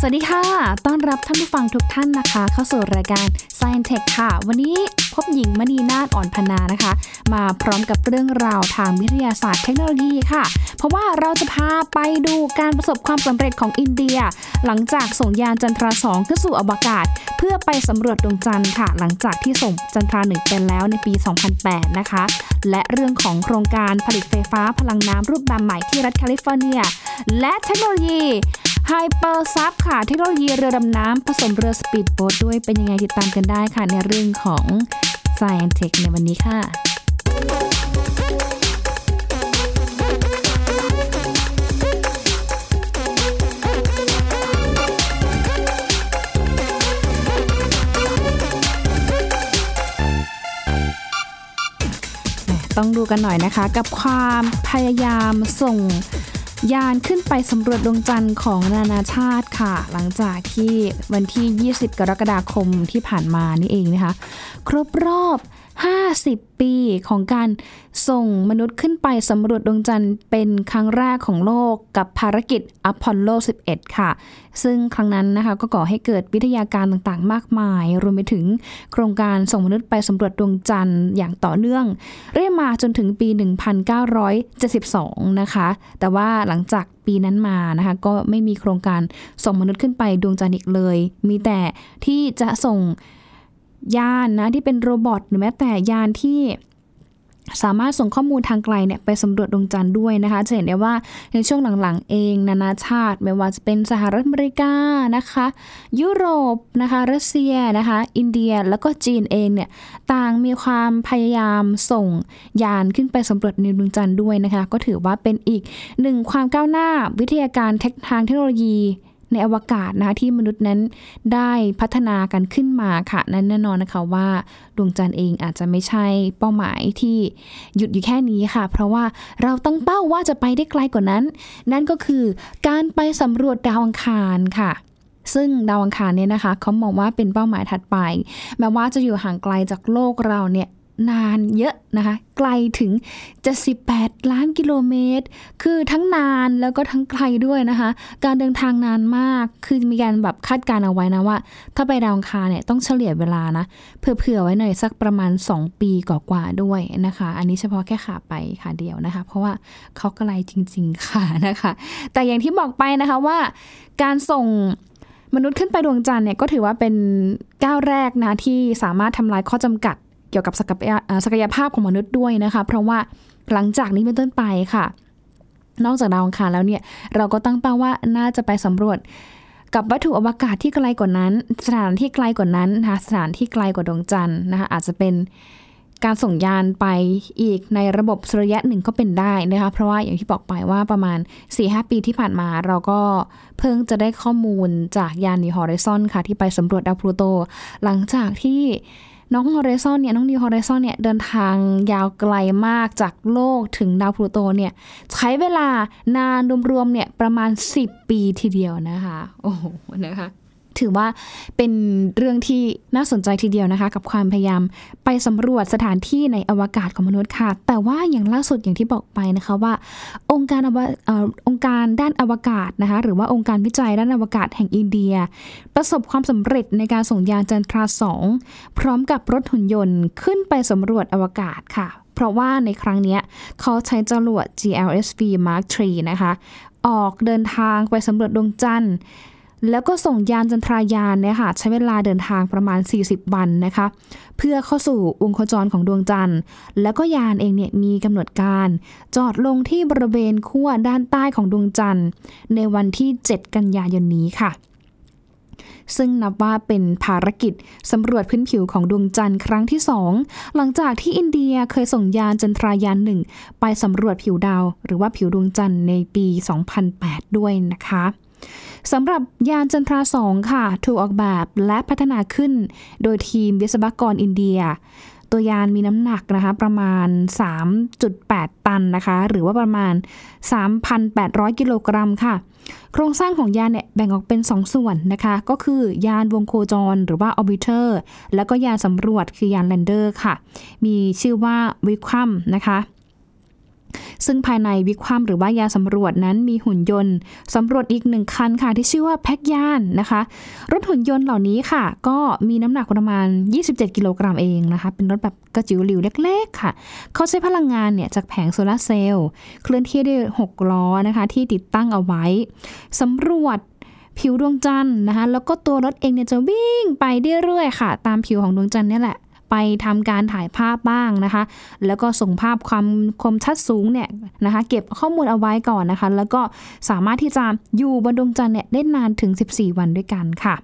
สวัสดีค่ะ ต้อนรับท่านผู้ฟังทุกท่านนะคะ เข้าสู่รายการ Science Tech ค่ะ วันนี้พบหญิงมณีนาฏอ่อนพนานะคะ มาพร้อมกับเรื่องราวทางวิทยาศาสตร์เทคโนโลยีค่ะ เพราะว่าเราจะพาไปดูการประสบความสำเร็จของอินเดีย หลังจากส่งยานจันทราสองขึ้นสู่อวกาศ เพื่อไปสำรวจดวงจันทร์ค่ะ หลังจากที่ส่งจันทราหนึ่งเป็นแล้วในปี 2008 นะคะ และเรื่องของโครงการผลิตไฟฟ้าพลังน้ำรูปแบบใหม่ที่รัฐแคลิฟอร์เนีย และเทคโนโลยี Hyper-Sub ค่ะ เทคโนโลยีเรือดำน้ำผสมเรือสปีดโบ๊ทด้วยเป็นยังไงติดตามกันได้ค่ะ ในเรื่องของ Science Tech ในวันนี้ค่ะต้องดูกันหน่อยนะคะ กับความพยายามส่ง ยานขึ้นไปสำรวจดวงจันทร์ของนานาชาติค่ะ หลังจากที่วันที่ 20 กรกฎาคมที่ผ่านมานี่เองนะคะ ครบรอบ 50 ปีของการส่งมนุษย์ขึ้นไปสำรวจดวงจันทร์เป็นครั้งแรกของโลกกับภารกิจอพอลโล 11 ค่ะ ซึ่งครั้งนั้นนะคะก็ก่อให้เกิดวิทยาการต่างๆ มากมาย รวมไปถึงโครงการส่งมนุษย์ไปสำรวจดวงจันทร์อย่างต่อเนื่อง เรื่อยมาจนถึงปี 1972 นะคะ แต่ว่าหลังจากปีนั้นมานะคะก็ไม่มีโครงการส่งมนุษย์ขึ้นไปดวงจันทร์อีกเลย มีแต่ที่จะส่ง ยานนะที่เป็นโรบอทหรือแม้แต่ยานที่สามารถส่งข้อมูลทางไกลเนี่ยไปสำรวจดวงจันทร์ด้วยนะคะ จะเห็นได้ว่าในช่วงหลังๆ เองนานาชาติ ไม่ว่าจะเป็นสหรัฐอเมริกานะคะ ยุโรปนะคะรัสเซียนะคะ อินเดียแล้วก็จีนเองเนี่ยต่างมีความพยายามส่งยานขึ้นไปสำรวจในดวงจันทร์ด้วยนะคะ ก็ถือว่าเป็นอีกหนึ่งความก้าวหน้าวิทยาการเทคทางเทคโนโลยี ในอวกาศนะคะที่มนุษย์นั้นได้พัฒนากันขึ้นมาค่ะ นั้นแน่นอนนะคะว่าดวงจันทร์เองอาจจะไม่ใช่เป้าหมายที่หยุดอยู่แค่นี้ค่ะ เพราะว่าเราตั้งเป้าว่าจะไปได้ไกลกว่านั้น นั่นก็คือการไปสำรวจดาวอังคารค่ะซึ่งดาวอังคารเนี่ยนะคะเขามองว่าเป็นเป้าหมายถัดไป แม้ว่าจะอยู่ห่างไกลจากโลกเราเนี่ย นานเยอะนะคะ ไกลถึง 78 ล้านกิโลเมตร คือทั้งนานแล้วก็ทั้งไกลด้วยนะคะ การเดินทางนานมาก คือมีการแบบคาดการเอาไว้นะว่า ถ้าไปดาวอังคารเนี่ยต้องเฉลี่ยเวลานะ เผื่อๆไว้หน่อยสักประมาณ 2 ปีกว่าๆด้วยนะคะ อันนี้เฉพาะแค่ขาไปขาเดียวนะคะ เพราะว่าเขาไกลจริง ๆ ค่ะนะคะ แต่อย่างที่บอกไปนะคะว่า การส่งมนุษย์ขึ้นไปดวงจันทร์เนี่ยก็ถือว่าเป็นก้าวแรกนะที่สามารถทำลายข้อจำกัด เกี่ยวกับศักยศักยภาพของมนุษย์ด้วยนะคะ เพราะว่าหลังจากนี้เป็นต้นไปค่ะ นอกจากดาวอังคารแล้วเนี่ย เราก็ตั้งเป้าว่าน่าจะไปสำรวจกับวัตถุอวกาศที่ไกลกว่านั้น สถานที่ไกลกว่านั้นนะคะสถานที่ไกลกว่าดวงจันทร์นะคะอาจจะเป็นการส่งยานไปอีกในระบบสุริยะหนึ่งก็เป็นได้นะคะเพราะว่าอย่างที่บอกไปว่าประมาณ 4-5 ปีที่ผ่านมาเราก็เพิ่งจะได้ข้อมูลจากยานนิฮอริซอนค่ะ ที่ไปสำรวจดาวพลูโต หลังจากที่ น้องฮอริซอนเนี่ยน้องนิวฮอริซอนเนี่ยเดินทางยาวไกลมากจากโลกถึงดาวพลูโตเนี่ยใช้เวลานานรวมๆเนี่ยประมาณ 10 ปีทีเดียวนะคะ โอ้โหนะคะ ถือว่าเป็นเรื่องที่น่าสนใจทีเดียวนะคะ กับความพยายามไปสำรวจสถานที่ในอวกาศของมนุษย์ค่ะ แต่ว่าอย่างล่าสุดอย่างที่บอกไปนะคะว่า องค์การอวอองค์การด้านอวกาศนะคะหรือว่าองค์การวิจัยด้านอวกาศแห่งอินเดีย ประสบความสำเร็จในการส่งยานจันทราสองพร้อมกับรถหุ่นยนต์ขึ้นไปสำรวจอวกาศค่ะ เพราะว่าในครั้งนี้เขาใช้จรวด GLSV Mark 3นะคะ ออกเดินทางไปสำรวจดวงจันทร์ แล้วก็ส่งยานจันทรายานเนี่ยค่ะใช้เวลาเดินทางประมาณ 40 วันนะคะ เพื่อเข้าสู่วงโคจรของดวงจันทร์ แล้วก็ยานเองเนี่ยมีกำหนดการ จอดลงที่บริเวณขั้วด้านใต้ของดวงจันทร์ ในวันที่ 7 กันยายนนี้ค่ะ ซึ่งนับว่าเป็นภารกิจสำรวจพื้นผิวของดวงจันทร์ครั้งที่ 2 หลังจากที่อินเดียเคยส่งยานจันทรายานหนึ่งไปสำรวจผิวดาว หรือว่าผิวดวงจันทร์ในปี 2008 ด้วยนะคะ สำหรับยานจันทราสองค่ะ ถูกออกแบบและพัฒนาขึ้น โดยทีมวิศวกรอินเดีย ตัวยานมีน้ำหนักนะคะประมาณ 3.8 ตันนะคะ หรือว่าประมาณ 3,800 กิโลกรัมค่ะ โครงสร้างของยานเนี่ยแบ่งออกเป็น 2ส่วนนะคะ ก็คือยานวงโคจรหรือว่า orbiter แล้วก็ยานสำรวจคือยาน lander ค่ะ มีชื่อว่าวิคัมนะคะ ซึ่งภายในวิคความหรือว่ายาสำรวจนั้นมีหุ่นยนต์สำรวจอีกหนึ่งคันค่ะ ที่ชื่อว่าแพ็กยานนะคะ รถหุ่นยนต์เหล่านี้ค่ะ ก็มีน้ำหนักประมาณ 27 กิโลกรัมเองนะคะ เป็นรถแบบกระจิ๋วหลิวเล็กๆค่ะ เขาใช้พลังงานเนี่ยจากแผงโซลาเซลล์เคลื่อนที่ด้วย6ล้อนะคะ ที่ติดตั้งเอาไว้สำรวจผิวดวงจันทร์นะคะ แล้วก็ตัวรถเองเนี่ยจะวิ่งไปเรื่อยๆค่ะ ตามผิวของดวงจันทร์นี่แหละ ไปทำการถ่ายภาพบ้างนะคะ แล้วก็ส่งภาพความคมชัดสูงเนี่ยนะคะ เก็บข้อมูลเอาไว้ก่อนนะคะ แล้วก็สามารถที่จะอยู่บนดวงจันทร์เนี่ยได้นานถึง 14 วันด้วยกันค่ะ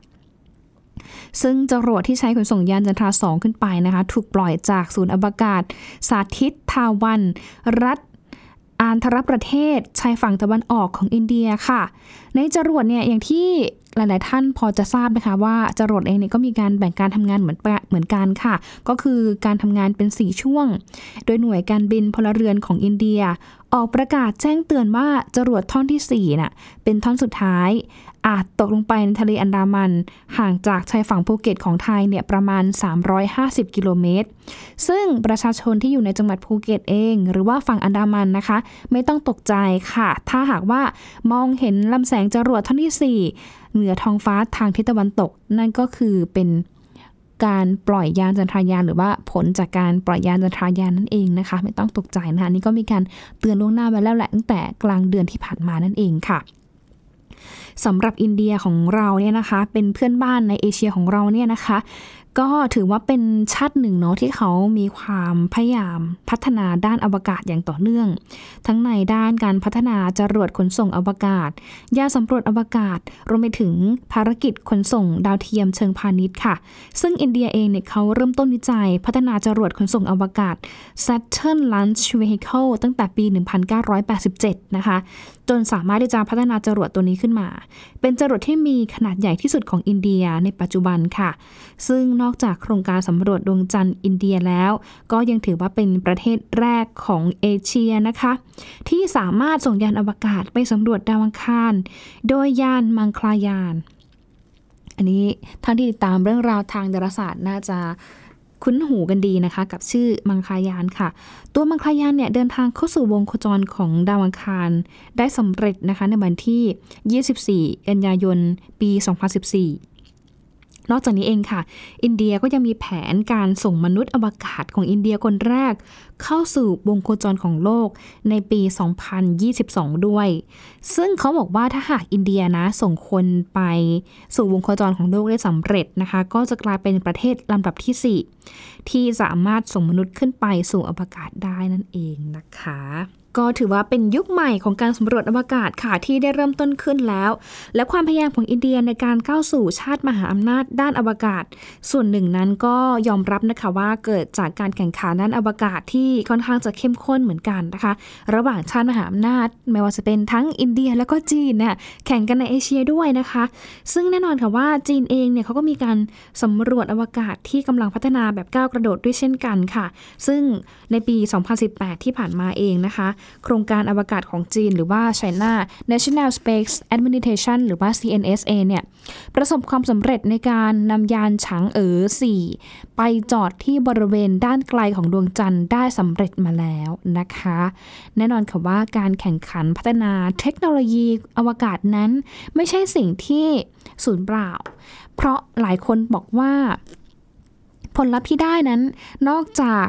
ซึ่งจรวดที่ใช้ขนส่งยานจันทราสองขึ้นไปนะคะ ถูกปล่อยจากศูนย์อวกาศ สาธิตทาวัน รัฐ อานทรประเทศชายฝั่งตะวันออกของอินเดียค่ะ ในจรวดเนี่ยอย่างที่หลาย ๆ ท่านพอจะทราบนะคะว่าจรวดเองเนี่ยก็มีการแบ่งการทำงานเหมือนเหมือนกันค่ะ ก็คือการทำงานเป็น 4 ช่วง โดยหน่วยการบินพลเรือนของอินเดีย ออกประกาศแจ้งเตือนว่าจรวดท่อนที่4น่ะเป็นท่อนสุดท้าย อาจตกลงไปในทะเลอันดามัน ห่างจากชายฝั่งภูเก็ตของไทยเนี่ยประมาณ 350 กิโลเมตร ซึ่งประชาชนที่อยู่ในจังหวัดภูเก็ตเอง หรือว่าฝั่งอันดามันนะคะ ไม่ต้องตกใจค่ะ ถ้าหากว่ามองเห็นลำแสงจรวดท่อนที่ 4 เหนือท้องฟ้าทางทิศตะวันตก นั่นก็คือเป็นการปล่อยยานจันทรายานหรือว่าผลจากการปล่อยยานจันทรายานนั่นเองนะคะ ไม่ต้องตกใจนะคะนี่ก็มีการเตือนล่วงหน้าไว้แล้วแหละตั้งแต่กลางเดือนที่ผ่านมานั่นเองค่ะ สำหรับอินเดียของเราเนี่ยนะคะ เป็นเพื่อนบ้านในเอเชียของเราเนี่ยนะคะ ก็ถือว่าเป็นชาติหนึ่งเนาะที่เขามีความพยายามพัฒนาด้านอวกาศอย่างต่อเนื่อง ทั้งในด้านการพัฒนาจรวดขนส่งอวกาศ ยาสำรวจอวกาศ รวมไปถึงภารกิจขนส่งดาวเทียมเชิงพาณิชย์ค่ะ ซึ่งอินเดียเองเนี่ยเขาเริ่มต้นวิจัย พัฒนาจรวดขนส่งอวกาศ Saturn Launch Vehicle ตั้งแต่ปี 1987 นะคะ จนสามารถที่จะพัฒนาจรวดตัวนี้ขึ้นมา เป็นจรวดที่มีขนาดใหญ่ที่สุดของอินเดียในปัจจุบันค่ะซึ่งนอกจากโครงการสำรวจดวงจันทร์อินเดียแล้ว ก็ยังถือว่าเป็นประเทศแรกของเอเชียนะคะ ที่สามารถส่งยานอวกาศไปสำรวจดาวอังคาร โดยยานมังคลายาน อันนี้ท่านที่ติดตามเรื่องราวทางดาราศาสตร์น่าจะคุ้นหูกันดีนะคะ กับชื่อมังคายานค่ะ ตัวมังคายานเนี่ยเดินทางเข้าสู่วงโคจรของดาวอังคาร ได้สำเร็จนะคะในวันที่ 24 กันยายน ปี 2014 นอกจากนี้เองค่ะ อินเดียก็ยังมีแผนการส่งมนุษย์อวกาศของอินเดียคนแรก เข้าสู่วงโคจรของโลกในปี 2022 ด้วย ซึ่งเขาบอกว่าถ้าหากอินเดียนะส่งคนไปสู่วงโคจรของโลกได้สำเร็จนะคะ ก็จะกลายเป็นประเทศลำดับที่ 4 ที่สามารถส่งมนุษย์ขึ้นไปสู่อวกาศได้นั่นเองนะคะ ก็ถือว่าเป็นยุคใหม่ของการสำรวจอวกาศค่ะที่ได้เริ่มต้นขึ้นแล้ว และความพยายามของอินเดียในการก้าวสู่ชาติมหาอำนาจด้านอวกาศ ส่วนหนึ่งนั้นก็ยอมรับนะคะว่าเกิดจากการแข่งขันด้านอวกาศที่ค่อนข้างจะเข้มข้นเหมือนกันนะคะ ระหว่างชาติมหาอำนาจ ไม่ว่าจะเป็นทั้งอินเดียแล้วก็จีนเนี่ยแข่งกันในเอเชียด้วยนะคะ ซึ่งแน่นอนค่ะว่าจีนเองเนี่ยเขาก็มีการสำรวจอวกาศที่กำลังพัฒนาแบบก้าวกระโดดด้วยเช่นกันค่ะ ซึ่งในปี 2018 ที่ผ่านมาเองนะคะโครงการอวกาศของจีน หรือว่า China National Space Administration หรือว่า CNSA เนี่ยประสบความสำเร็จในการนำยานฉางเอ๋อ 4 ไปจอดที่บริเวณด้านไกลของดวงจันทร์ได้สำเร็จมาแล้วนะคะ แน่นอนค่ะว่าการแข่งขันพัฒนาเทคโนโลยีอวกาศนั้น ไม่ใช่สิ่งที่สูญเปล่า เพราะหลายคนบอกว่าผลลัพธ์ที่ได้นั้น นอกจาก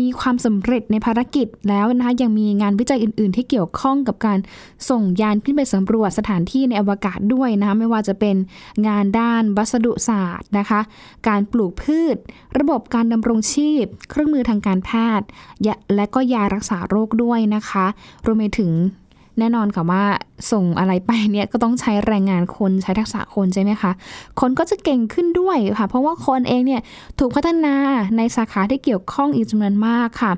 มีความสำเร็จในภารกิจแล้วนะคะยังมีงานวิจัยอื่น ๆ ที่เกี่ยวข้องกับการส่งยานขึ้นไปสำรวจสถานที่ในอวกาศด้วยนะคะไม่ว่าจะเป็นงานด้านวัสดุศาสตร์นะคะ การปลูกพืช ระบบการดำรงชีพ เครื่องมือทางการแพทย์และก็ยารักษาโรคด้วยนะคะ รวมไปถึง แน่นอนค่ะว่าส่งอะไรไปเนี่ยก็ต้องใช้แรงงานคนใช้ทักษะคนใช่ไหมคะ คนก็จะเก่งขึ้นด้วยค่ะ เพราะว่าคนเองเนี่ยถูกพัฒนาในสาขาที่เกี่ยวข้องอีกจำนวนมากค่ะ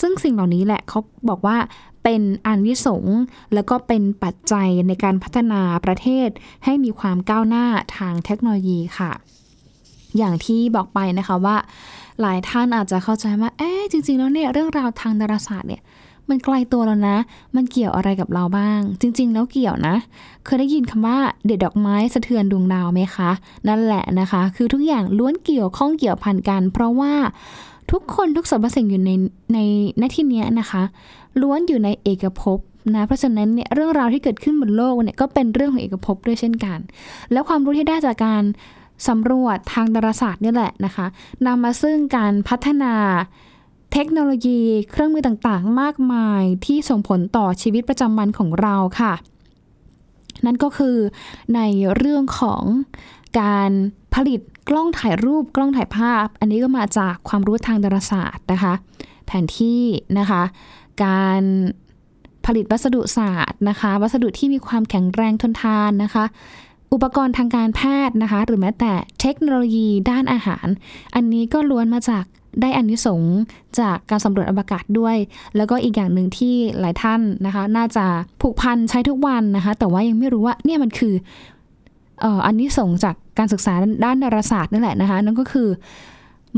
ซึ่งสิ่งเหล่านี้แหละเขาบอกว่าเป็นอันวิสงแล้วก็เป็นปัจจัยในการพัฒนาประเทศให้มีความก้าวหน้าทางเทคโนโลยีค่ะ อย่างที่บอกไปนะคะว่า หลายท่านอาจจะเข้าใจว่าเอ๊จริง ๆ แล้วเนี่ยเรื่องราวทางดาราศาสตร์เนี่ย มันไกลตัวแล้วนะ มันเกี่ยวอะไรกับเราบ้าง จริง ๆ แล้วเกี่ยวนะ เคยได้ยินคำว่าเด็ดดอกไม้สะเทือนดวงดาวไหมคะ นั่นแหละนะคะ คือทุกอย่างล้วนเกี่ยวข้องเกี่ยวพันกัน เพราะว่าทุกคนทุกสรรพสิ่งอยู่ในในหน้าที่นี้นะคะล้วนอยู่ในเอกภพนะเพราะฉะนั้นเนี่ยเรื่องราวที่เกิดขึ้นบนโลกเนี่ยก็เป็นเรื่องของเอกภพด้วยเช่นกัน แล้วความรู้ที่ได้จากการสำรวจทางดาราศาสตร์นี่แหละนะคะนำมาซึ่งการพัฒนา เทคโนโลยีเครื่องมือต่างๆ มากมายที่ส่งผลต่อชีวิตประจำวันของเราค่ะ นั่นก็คือในเรื่องของการผลิตกล้องถ่ายรูปกล้องถ่ายภาพ อันนี้ก็มาจากความรู้ทางดาราศาสตร์นะคะ แผนที่นะคะ การผลิตวัสดุศาสตร์นะคะ วัสดุที่มีความแข็งแรงทนทานนะคะ อุปกรณ์ทางการแพทย์นะคะ หรือแม้แต่เทคโนโลยีด้านอาหาร อันนี้ก็ล้วนมาจาก ได้อันนิสงจากการสำรวจอวกาศด้วย แล้วก็อีกอย่างหนึ่งที่หลายท่านนะคะ น่าจะผูกพันใช้ทุกวันนะคะ แต่ว่ายังไม่รู้ว่าเนี่ยมันคืออันนี้ส่งจากการศึกษาด้านดาราศาสตร์นั่นแหละนะคะ นั่นก็คือ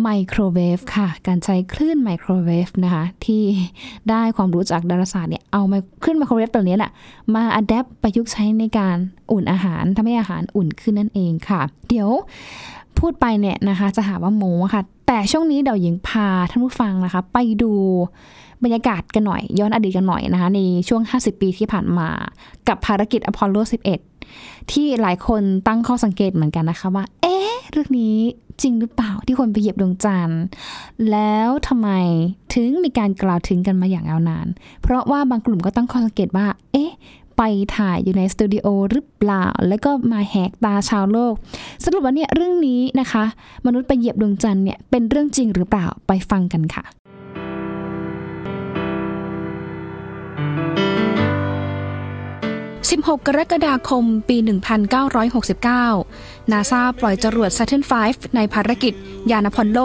ไมโครเวฟค่ะ การใช้คลื่นไมโครเวฟนะคะ ที่ได้ความรู้จากดาราศาสตร์เนี่ย เอามาคลื่นไมโครเวฟตัวนี้แหละมาอัดแอปประยุกต์ใช้ในการอุ่นอาหารทำให้อาหารอุ่นขึ้นนั่นเองค่ะ เดี๋ยวพูดไปเนี่ยนะคะ จะหาว่าโม้ค่ะ แต่ช่วงนี้เดี๋ยวหญิงพาท่านผู้ฟังนะคะ ไปดูบรรยากาศกันหน่อย ย้อนอดีตกันหน่อยนะคะ ในช่วง 50 ปีที่ผ่านมา กับภารกิจอพอลโล 11 ที่หลายคนตั้งข้อสังเกตเหมือนกันนะคะว่า เอ๊ะ เรื่องนี้จริงหรือเปล่าที่คนไปเหยียบดวงจันทร์ แล้วทำไมถึงมีการกล่าวถึงกันมาอย่างยาวนาน เพราะว่าบางกลุ่มก็ตั้งข้อสังเกตว่า เอ๊ะ ไปถ่ายอยู่ในสตูดิโอหรือเปล่า แล้วก็มาแหกตาชาวโลก สรุปว่าเนี่ยเรื่องนี้นะคะ มนุษย์ไปเหยียบดวงจันทร์เนี่ยเป็นเรื่องจริงหรือเปล่าไปฟังกันค่ะ16 กรกฎาคม ปี 1969 นาซาปล่อยจรวด Saturn V ในภารกิจ ยานอพอลโล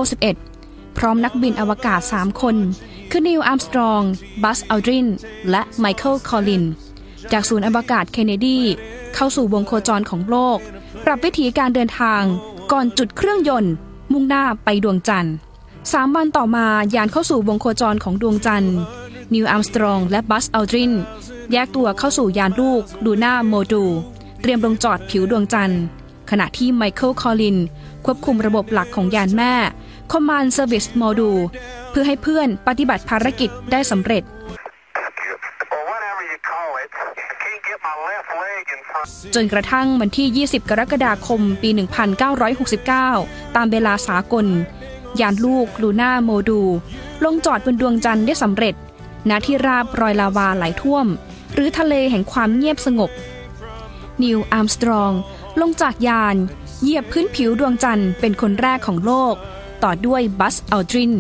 11 พร้อมนักบินอวกาศ 3 คน คือนีล อาร์มสตรอง บัซ อัลดริน และไมเคิล คอลลินส์ จากศูนย์อวกาศเคนเนดี เข้าสู่วงโคจรของโลก ปรับวิธีการเดินทาง ก่อนจุดเครื่องยนต์ มุ่งหน้าไปดวงจันทร์สามวันต่อมายานเข้าสู่วงโคจรของดวงจันทร์นีล อาร์มสตรองและบัซ อัลดริน แยกตัวเข้าสู่ยานลูก Lunar Module เตรียมลงจอดผิวดวงจันทร์ ขณะที่ไมเคิลคอลลินส์ ควบคุมระบบหลักของยานแม่ Command Service Module เพื่อให้เพื่อนปฏิบัติภารกิจได้สำเร็จ จนกระทั่งวันที่ 20 กรกฎาคม ปี 1969 ตามเวลาสากล ยานลูก Lunar Module ลงจอดบนดวงจันทร์ได้สำเร็จ ณ ที่ราบรอยลาวาไหลท่วม หรือทะเลแห่งความเงียบสงบ นีล อาร์มสตรอง ลงจากยาน เหยียบพื้นผิวดวงจันทร์เป็นคนแรกของโลก ต่อด้วยบัซ อัลดริน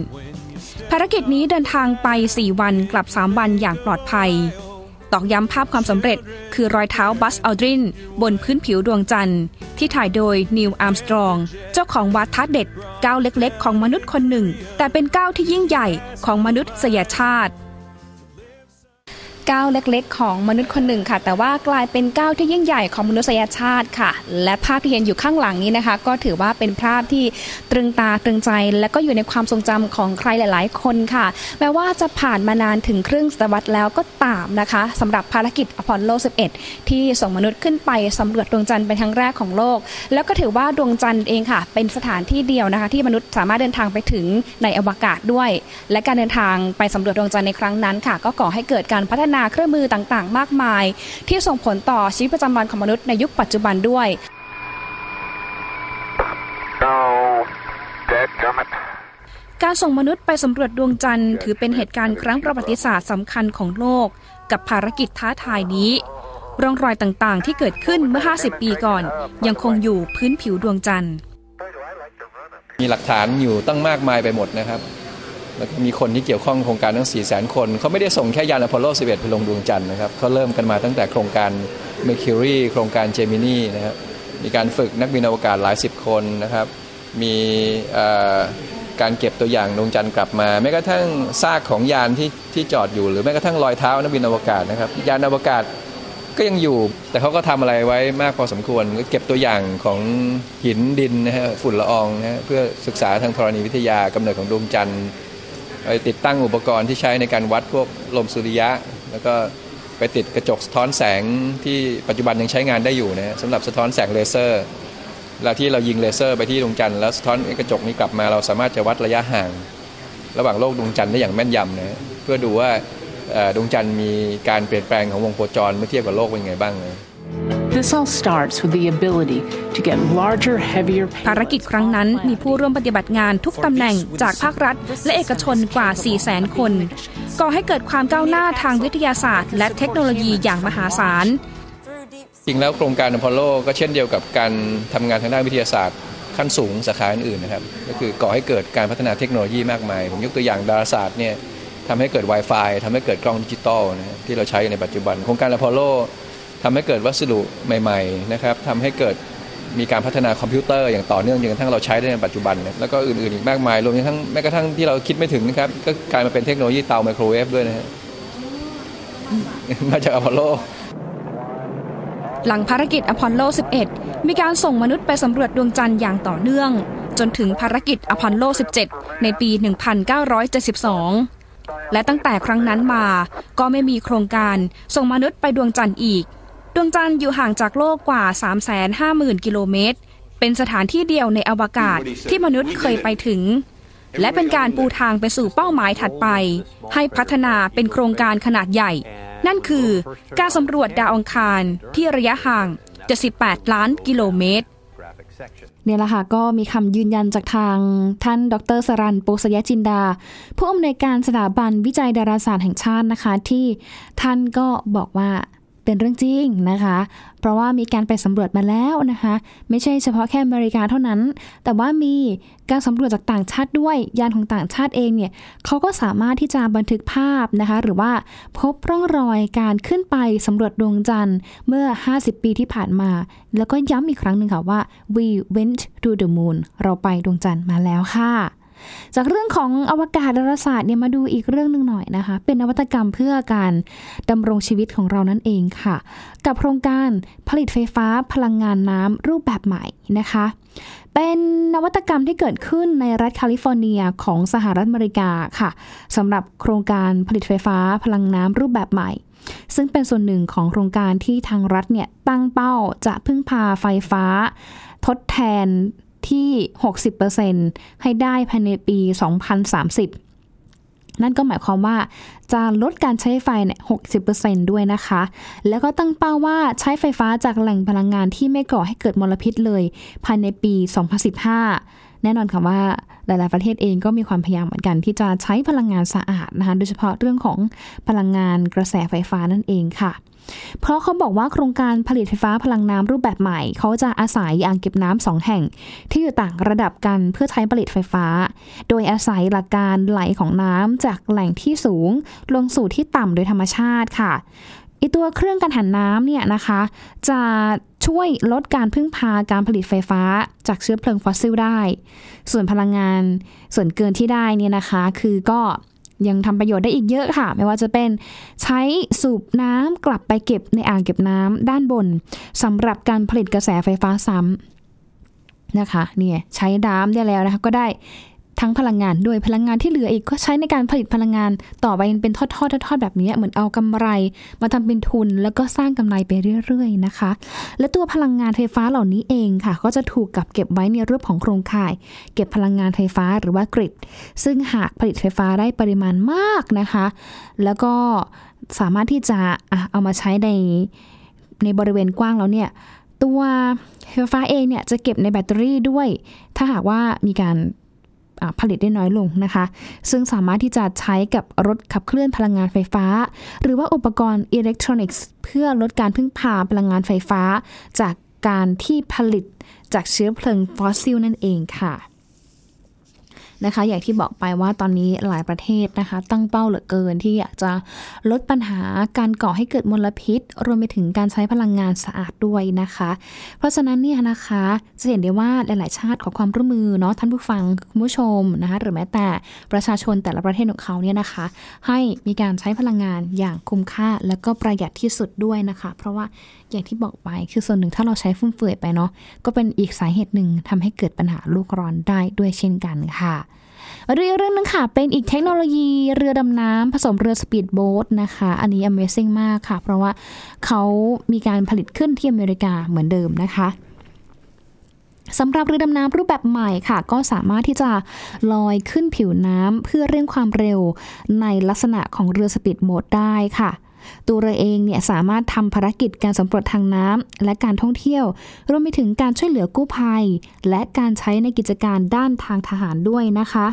ภารกิจนี้เดินทางไป 4 วันกลับ 3 วันอย่างปลอดภัย ตอกย้ำภาพความสำเร็จ คือรอยเท้าบัสอัลดริน บนพื้นผิวดวงจันทร์ ที่ถ่ายโดยนิวอาร์มสตรอง เจ้าของวาทะเด็ดก้าวเล็กๆ ของมนุษย์คนหนึ่ง แต่เป็นก้าวที่ยิ่งใหญ่ของมนุษยชาติ ก้าวเล็กๆ ของมนุษย์คนหนึ่งค่ะ แต่ว่ากลายเป็นก้าวที่ยิ่งใหญ่ของมนุษยชาติค่ะ และภาพที่เห็นอยู่ข้างหลังนี้นะคะ ก็ถือว่าเป็นภาพที่ตรึงตาตรึงใจ และก็อยู่ในความทรงจำของใครหลาย ๆ คนค่ะ แม้ว่าจะผ่านมานานถึงครึ่งศตวรรษแล้วก็ตามนะคะสำหรับภารกิจอพอลโล 11 ที่ส่งมนุษย์ขึ้นไปสำรวจดวงจันทร์เป็นครั้งแรกของโลก แล้วก็ถือว่าดวงจันทร์เองค่ะ เป็นสถานที่เดียวนะคะ ที่มนุษย์สามารถเดินทางไปถึงในอวกาศด้วย และการเดินทางไปสำรวจดวงจันทร์ในครั้งนั้นค่ะ ก็ก่อให้เกิดการพัฒนาเครื่องมือต่างางๆ มากมาย ที่ส่งผลต่อชีวิตประจำวันของมนุษย์ในยุคปัจจุบันด้วย การส่งมนุษย์ไปสำรวจดวงจันทร์ถือเป็นเหตุการณ์ครั้งประวัติศาสตร์สำคัญของโลก กับภารกิจท้าทายนี้ร่องรอยต่างๆ ที่เกิดขึ้นเมื่อ 50 ปีก่อน ยังคงอยู่พื้นผิวดวงจันทร์ มีหลักฐานอยู่ตั้งมากมายไปหมดนะครับ แล้วก็มีคนที่เกี่ยวข้องโครงการทั้ง 4 0 0 0 0 0 คน เขาไม่ได้ส่งแค่ยานอพอลโล 11 ไปลงดวงจันทร์นะครับเขาเริ่มกันมาตั้งแต่โครงการ Mercury โครงการเจมินีนะครับมีการฝึกนักบินอวกาศหลายสิบคนนะครับ มีการเก็บตัวอย่างดวงจันทร์กลับมา แม้กระทั่งซากของยานที่ที่จอดอยู่ หรือแม้กระทั่งรอยเท้านักบินอวกาศนะครับ ยานอวกาศก็ยังอยู่ แต่เขาก็ทำอะไรไว้มากพอสมควรก็เก็บตัวอย่างของหินดินนะฮะฝุ่นละอองนะฮะเพื่อศึกษาทางธรณีวิทยากำเนิดของดวงจันทร์ ไปติดตั้งอุปกรณ์ที่ใช้ในการวัดพวกลมสุริยะ แล้วก็ไปติดกระจกสะท้อนแสงที่ปัจจุบันยังใช้งานได้อยู่นะสำหรับสะท้อนแสงเลเซอร์เวลาที่เรายิงเลเซอร์ไปที่ดวงจันทร์แล้วสะท้อนกระจกนี้กลับมาเราสามารถจะวัดระยะห่าง ระหว่างโลกดวงจันทร์ได้อย่างแม่นยำนะเพื่อดูว่าดวงจันทร์มีการเปลี่ยนแปลงของวงโคจรเมื่อเทียบกับโลกเป็นไงบ้างนะ This all starts with the ability to get larger, heavier ภารกิจครั้งนั้นมีผู้ร่วมปฏิบัติงานทุกตำแหน่งจากภาครัฐ และเอกชนกว่า 4 0 0 0 0 0 คน ก่อให้เกิดความก้าวหน้าทางวิทยาศาสตร์ และเทคโนโลยีอย่างมหาศาล จริงแล้วโครงการอพอลโลก็เช่นเดียวกับการทำงานทางด้านวิทยาศาสตร์ขั้นสูงสาขาอื่นๆนะครับ ก็คือก่อให้เกิดการพัฒนาเทคโนโลยีมากมาย ผมยกตัวอย่างดาราศาสตร์เนี่ยทำให้เกิด Wi-Fi ทำให้เกิดกล้องดิจิตอลนะที่เราใช้ในปัจจุบัน โครงการอพอลโล ทำให้เกิดวัสดุใหม่ๆนะครับทำให้เกิดมีการพัฒนาคอมพิวเตอร์อย่างต่อเนื่องจนกระทั่งเราใช้ได้ในปัจจุบันนะแล้วก็อื่นๆอีกมากมายรวมทั้งแม้กระทั่งที่เราคิดไม่ถึงนะครับก็กลายมาเป็นเทคโนโลยีเตาไมโครเวฟด้วยนะฮะมาจากอพอลโล หลังภารกิจอพอลโล 11 มีการส่งมนุษย์ไปสำรวจดวงจันทร์อย่างต่อเนื่อง จนถึงภารกิจอพอลโล 17 ในปี 1972 และตั้งแต่ครั้งนั้นมาก็ไม่มีโครงการส่งมนุษย์ไปดวงจันทร์อีก ดวงจันทร์อยู่ห่างจากโลกกว่า 350,000 กิโลเมตร เป็นสถานที่เดียวในอวกาศที่มนุษย์เคยไปถึง และเป็นการปูทางไปสู่เป้าหมายถัดไป ให้พัฒนาเป็นโครงการขนาดใหญ่ นั่นคือการสำรวจดาวอังคารที่ระยะห่าง 78 ล้านกิโลเมตรเนี่ยแหละค่ะก็มีคำยืนยันจากทางท่าน ดรสรันโปสยจินดา ผู้อำนวยการสถาบันวิจัยดาราศาสตร์แห่งชาตินะคะ ที่ท่านก็บอกว่า เป็นเรื่องจริงนะคะ เพราะว่ามีการไปสำรวจมาแล้วนะคะ ไม่ใช่เฉพาะแค่อเมริกาเท่านั้น แต่ว่ามีการสำรวจจากต่างชาติด้วย ยานของต่างชาติเองเนี่ยเขาก็สามารถที่จะบันทึกภาพนะคะ หรือว่าพบร่องรอยการขึ้นไปสำรวจดวงจันทร์เมื่อ 50 ปีที่ผ่านมา แล้วก็ย้ำอีกครั้งหนึ่งค่ะว่า we went to the moon เราไปดวงจันทร์มาแล้วค่ะ จากเรื่องของอวกาศดาราศาสตร์เนี่ยมาดูอีกเรื่องหนึ่งหน่อยนะคะ เป็นนวัตกรรมเพื่อการดำรงชีวิตของเรานั่นเองค่ะ กับโครงการผลิตไฟฟ้าพลังงานน้ำรูปแบบใหม่นะคะ เป็นนวัตกรรมที่เกิดขึ้นในรัฐแคลิฟอร์เนียของสหรัฐอเมริกาค่ะสำหรับโครงการผลิตไฟฟ้าพลังน้ำรูปแบบใหม่ซึ่งเป็นส่วนหนึ่งของโครงการที่ทางรัฐเนี่ยตั้งเป้าจะพึ่งพาไฟฟ้า ทดแทน ที่ 60%ให้ได้ภายในปี 2030 นั่นก็หมายความว่าจะลดการใช้ไฟเนี่ย60%ด้วยนะคะ แล้วก็ตั้งเป้าว่าใช้ไฟฟ้าจากแหล่งพลังงานที่ไม่ก่อให้เกิดมลพิษเลย ภายในปี 2015 แน่นอนค่ะว่า หลาย ๆ ประเทศเองก็มีความพยายามเหมือนกันที่จะใช้พลังงานสะอาดนะคะโดยเฉพาะเรื่องของพลังงานกระแสไฟฟ้านั่นเองค่ะ เพราะเขาบอกว่าโครงการผลิตไฟฟ้าพลังน้ำรูปแบบใหม่ เขาจะอาศัยอ่างเก็บน้ำสองแห่ง ที่อยู่ต่างระดับกันเพื่อใช้ผลิตไฟฟ้า โดยอาศัยหลักการไหลของน้ำจากแหล่งที่สูง ลงสู่ที่ต่ำโดยธรรมชาติค่ะ อีตัวเครื่องกันหันน้ำเนี่ยนะคะ จะช่วยลดการพึ่งพาการผลิตไฟฟ้าจากเชื้อเพลิงฟอสซิลได้ ส่วนพลังงานส่วนเกินที่ได้เนี่ยนะคะ คือก็ยังทำประโยชน์ได้อีกเยอะค่ะ ไม่ว่าจะเป็นใช้สูบน้ำกลับไปเก็บในอ่างเก็บน้ำด้านบนสำหรับการผลิตกระแสไฟฟ้าซ้ำนะคะเนี่ยใช้น้ำได้แล้วนะคะก็ได้ ทั้งพลังงานด้วยพลังงานที่เหลืออีกก็ใช้ในการผลิตพลังงานต่อไปเป็นทอดๆทอดๆแบบนี้เหมือนเอากำไร มาทำเป็นทุนแล้วก็สร้างกำไรไปเรื่อยๆนะคะ และตัวพลังงานไฟฟ้าเหล่านี้เองค่ะ ก็จะถูกกับเก็บไว้ในรูปของโครงข่าย เก็บพลังงานไฟฟ้าหรือว่ากริดซึ่งหากผลิตไฟฟ้าได้ปริมาณมากนะคะ แล้วก็สามารถที่จะเอามาใช้ในในบริเวณกว้างแล้วเนี่ยตัวไฟฟ้าเองเนี่ยจะเก็บในแบตเตอรี่ด้วย ถ้าหากว่ามีการ ผลิตได้น้อยลงนะคะ ซึ่งสามารถที่จะใช้กับรถขับเคลื่อนพลังงานไฟฟ้า หรือว่าอุปกรณ์อิเล็กทรอนิกส์เพื่อลดการพึ่งพาพลังงานไฟฟ้า จากการที่ผลิตจากเชื้อเพลิงฟอสซิลนั่นเองค่ะ นะคะ อย่างที่บอกไปว่าตอนนี้หลายประเทศนะคะ ตั้งเป้าเหลือเกินที่อยากจะลดปัญหาการก่อให้เกิดมลพิษ รวมไปถึงการใช้พลังงานสะอาดด้วยนะคะ เพราะฉะนั้นเนี่ยนะคะจะเห็นได้ว่าหลาย ๆ ชาติขอความร่วมมือเนาะท่านผู้ฟังคุณผู้ชมนะคะหรือแม้แต่ประชาชนแต่ละประเทศของเขาเนี่ยนะคะ ให้มีการใช้พลังงานอย่างคุ้มค่า แล้วก็ประหยัดที่สุดด้วยนะคะ เพราะว่าอย่างที่บอกไปคือส่วนหนึ่งถ้าเราใช้ฟุ่มเฟือยไปเนาะก็เป็นอีกสาเหตุหนึ่งทำให้เกิดปัญหาโลกร้อนได้ด้วยเช่นกันค่ะ เรือเรื่องนึงค่ะ เป็นอีกเทคโนโลยีเรือดำน้ำผสมเรือสปีดโบ๊ทนะคะ อันนี้ Amazing มากค่ะ เพราะว่าเขามีการผลิตขึ้นที่อเมริกาเหมือนเดิมนะคะสำหรับเรือดำน้ำรูปแบบใหม่ค่ะ ก็สามารถที่จะลอยขึ้นผิวน้ำเพื่อเร่งความเร็วในลักษณะของเรือสปีดโบ๊ทได้ค่ะ ตัวเรือเองเนี่ยสามารถทำภารกิจการสำรวจทางน้ำและการท่องเที่ยว รวมไปถึงการช่วยเหลือกู้ภัย และการใช้ในกิจการด้านทางทหารด้วยนะคะ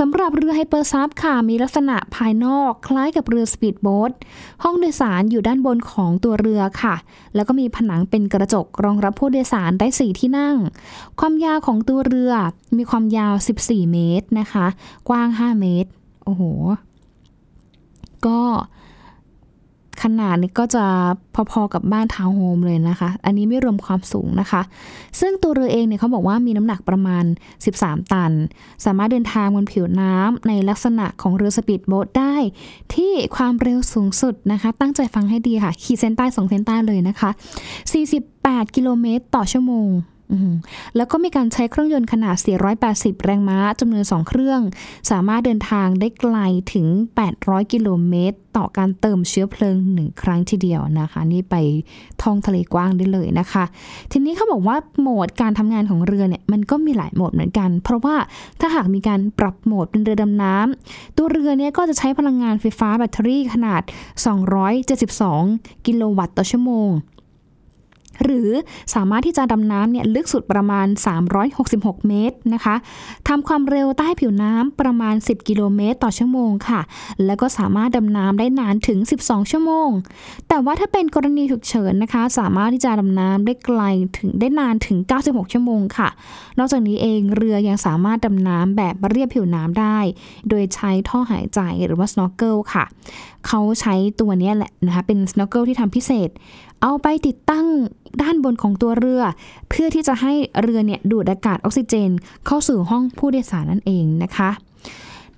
สำหรับเรือ Hyper-Sub ค่ะ มีลักษณะภายนอกคล้ายกับเรือสปีดโบ๊ทห้องโดยสารอยู่ด้านบนของตัวเรือค่ะ แล้วก็มีผนังเป็นกระจกรองรับผู้โดยสารได้ 4 ที่นั่ง ความยาวของตัวเรือมีความยาว 14 เมตรนะคะ กว้าง 5 เมตร โอ้โห ก็ ขนาดนี้ก็จะพอๆกับบ้านทาวน์โฮมเลยนะคะ อันนี้ไม่รวมความสูงนะคะ ซึ่งตัวเรือเองเนี่ยเขาบอกว่ามีน้ำหนักประมาณ 13 ตัน สามารถเดินทางบนผิวน้ำในลักษณะของเรือสปีดโบ๊ทได้ ที่ความเร็วสูงสุดนะคะ ตั้งใจฟังให้ดีค่ะ ขีดเส้นใต้สองเส้นใต้เลยนะคะ 48 กิโลเมตรต่อชั่วโมง แล้วก็มีการใช้เครื่องยนต์ขนาด 480 แรงม้าจำนวน 2 เครื่อง สามารถเดินทางได้ไกลถึง 800 กิโลเมตร ต่อการเติมเชื้อเพลิงหนึ่งครั้งทีเดียวนะคะ นี่ไปท่องทะเลกว้างได้เลยนะคะ ทีนี้เขาบอกว่าโหมดการทำงานของเรือเนี่ยมันก็มีหลายโหมดเหมือนกัน เพราะว่าถ้าหากมีการปรับโหมดเป็นเรือดำน้ำตัวเรือเนี่ยก็จะใช้พลังงานไฟฟ้าแบตเตอรี่ขนาด 272 กิโลวัตต์ต่อชั่วโมง หรือสามารถที่จะดำน้ำเนี่ยลึกสุดประมาณ 366 เมตรนะคะทำความเร็วใต้ผิวน้ำประมาณ 10 กิโลเมตรต่อชั่วโมงค่ะ แล้วก็สามารถดำน้ำได้นานถึง 12 ชั่วโมง แต่ว่าถ้าเป็นกรณีฉุกเฉินนะคะ สามารถที่จะดำน้ำได้ไกลถึงได้นานถึง 96 ชั่วโมงค่ะ นอกจากนี้เองเรือยังสามารถดำน้ำแบบเรียบผิวน้ำได้ โดยใช้ท่อหายใจหรือว่า snorkel ค่ะ เขาใช้ตัวนี้แหละนะคะเป็น snorkel ที่ทำพิเศษ เอาไปติดตั้งด้านบนของตัวเรือ เพื่อที่จะให้เรือเนี่ยดูดอากาศออกซิเจน เข้าสู่ห้องผู้โดยสารนั่นเองนะคะ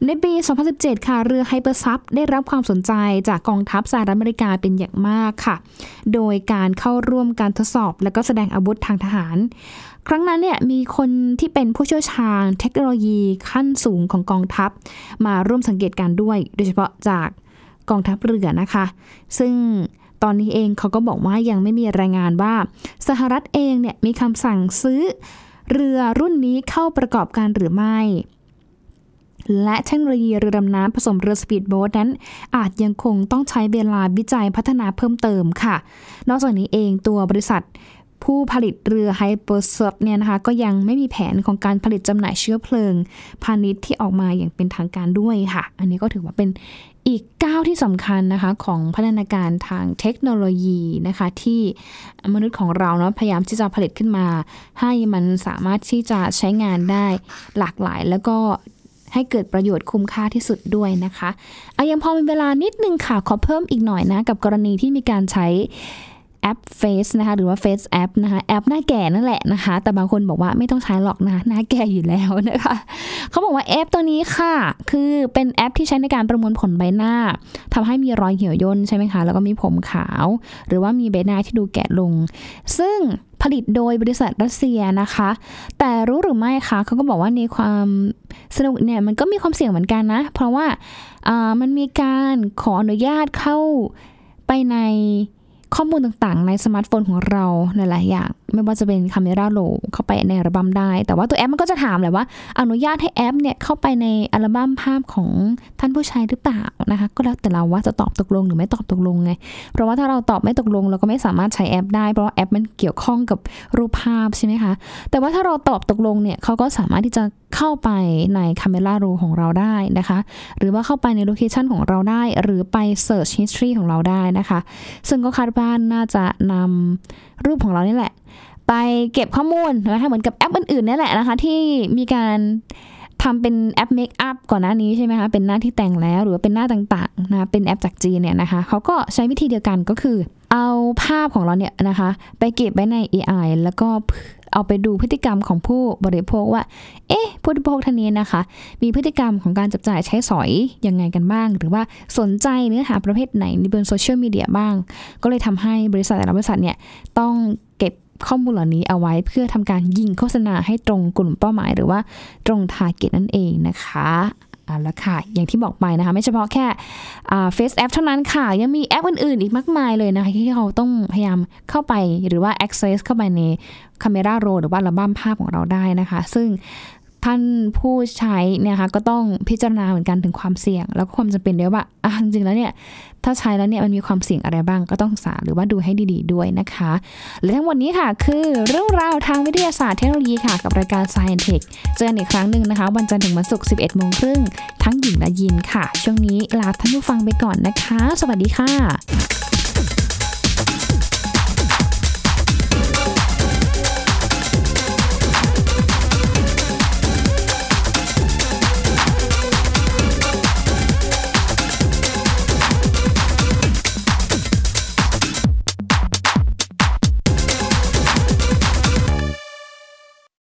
ในปี 2017 ค่ะ เรือไฮเปอร์ซับได้รับความสนใจจากกองทัพสหรัฐอเมริกาเป็นอย่างมากค่ะ โดยการเข้าร่วมการทดสอบ และก็แสดงอาวุธทางทหาร ครั้งนั้นเนี่ยมีคนที่เป็นผู้เชี่ยวชาญเทคโนโลยีขั้นสูงของกองทัพ มาร่วมสังเกตการด้วย โดยเฉพาะจากกองทัพเรือนะคะ ซึ่ง ตอนนี้เองเขาก็บอกว่ายังไม่มีรายงานว่า สหรัฐเองเนี่ยมีคำสั่งซื้อ เรือรุ่นนี้เข้าประจำการหรือไม่ และเทคโนโลยีเรือดำน้ำผสมเรือสปีดโบ๊ทนั้น อาจยังคงต้องใช้เวลาวิจัยพัฒนาเพิ่มเติมค่ะ นอกจากนี้เองตัวบริษัทผู้ผลิตเรือ Hyper-Sub เนี่ยนะคะก็ยังไม่มีแผนของการผลิตจำหน่ายเชื้อเพลิง พาณิชย์ที่ออกมาอย่างเป็นทางการด้วยค่ะ อันนี้ก็ถือว่าเป็น อีกก้าวที่สำคัญนะคะของพัฒนาการทางเทคโนโลยีนะคะที่มนุษย์ของเราเนาะพยายามที่จะผลิตขึ้นมา ให้มันสามารถที่จะใช้งานได้หลากหลายแล้วก็ให้เกิดประโยชน์คุ้มค่าที่สุดด้วยนะคะอายังพอมีเวลานิดนึงค่ะ ขอเพิ่มอีกหน่อยนะ กับกรณีที่มีการใช้ แอป Face นะคะหรือว่า Face App นะคะแอปหน้าแก่นั่นแหละนะคะ แต่บางคนบอกว่าไม่ต้องใช้หรอกนะหน้าแก่อยู่แล้วนะคะเขาบอกว่าแอปตัวนี้ค่ะ คือเป็นแอปที่ใช้ในการประมวลผลใบหน้าทำให้มีรอยเหี่ยวย่นใช่ไหมคะ แล้วก็มีผมขาว หรือว่ามีใบหน้าที่ดูแก่ลง ซึ่งผลิตโดยบริษัทรัสเซียนะคะ แต่รู้หรือไม่คะเขาก็บอกว่าในความสนุกเนี่ยมันก็มีความเสี่ยงเหมือนกันนะ เพราะว่ามันมีการขออนุญาตเข้าไปใน ข้อมูลต่างๆ ในสมาร์ทโฟนของเราหลายๆอย่างไม่ว่าจะเป็นคาเมราโลเข้าไปในอัลบั้มได้ แต่ว่าตัวแอปมันก็จะถามแหละว่า อนุญาตให้แอปเนี่ยเข้าไปในอัลบั้มภาพของท่านผู้ใช้หรือเปล่านะคะ ก็แล้วแต่เราว่าจะตอบตกลงหรือไม่ตอบตกลงไง เพราะว่าถ้าเราตอบไม่ตกลงเราก็ไม่สามารถใช้แอปได้ เพราะาแอปมันเกี่ยวข้องกับรูปภาพใช่ไหมคะ แต่ว่าถ้าเราตอบตกลงเนี่ยเขาก็สามารถที่จะเข้าไปในคาเมราโรของเราได้นะคะ หรือว่าเข้าไปในโลเคชันของเราได้ หรือไป Search History ของเราได้นะคะ ซึ่งก็คาดว่าน่าจะนำรูปของเรานี่แหละ ไปเก็บข้อมูลนะคะเหมือนกับแอปอื่นๆนี่แหละนะคะ ที่มีการทำเป็นแอป makeup ก่อนหน้านี้ใช่ไหมคะเป็นหน้าที่แต่งแล้วหรือว่าเป็นหน้าต่างๆนะเป็นแอปจากจีนเนี่ยนะคะเขาก็ใช้วิธีเดียวกันก็คือ เอาภาพของเราเนี่ยนะคะ ไปเก็บไว้ใน AI แล้วก็เอาไปดูพฤติกรรมของผู้บริโภคว่า เอ๊ะ ผู้บริโภคท่านนี้นะคะ มีพฤติกรรมของการจับจ่ายใช้สอยยังไงกันบ้าง หรือว่าสนใจเนื้อหาประเภทไหนในบนโซเชียลมีเดียบ้าง ก็เลยทำให้บริษัทแต่ละบริษัทเนี่ยต้อง ข้อมูลเหล่านี้เอาไว้เพื่อทำการยิงโฆษณาให้ตรงกลุ่มเป้าหมาย หรือว่าตรง target นั่นเองนะคะอ่าแล้วค่ะ อย่างที่บอกไปนะคะ ไม่เฉพาะแค่ FaceApp เท่านั้นค่ะ ยังมีแอปอื่นๆ อีกมากมายเลยนะคะ ที่เขาต้องพยายามเข้าไปหรือว่า access เข้าไปใน Camera Roll หรือว่าอัลบั้มภาพของเราได้นะคะ ซึ่ง ท่านผู้ใช้เนี่ยค่ะก็ต้องพิจารณาเหมือนกันถึงความเสี่ยง แล้วก็ความจำเป็นด้วยว่าอะจริงๆแล้วเนี่ยถ้าใช้แล้วเนี่ยมันมีความเสี่ยงอะไรบ้างก็ต้องศึกษาหรือว่าดูให้ดีๆด้วยนะคะและทั้งหมดนี้ค่ะคือเรื่องราวทางวิทยาศาสตร์เทคโนโลยีค่ะกับรายการ Science Tech เจอกันอีกครั้งหนึ่งนะคะ วันจันทร์ถึงวันศุกร์11โมงครึ่งทั้งหญิงและยินค่ะ ช่วงนี้ลาท่านผู้ฟังไปก่อนนะคะ สวัสดีค่ะ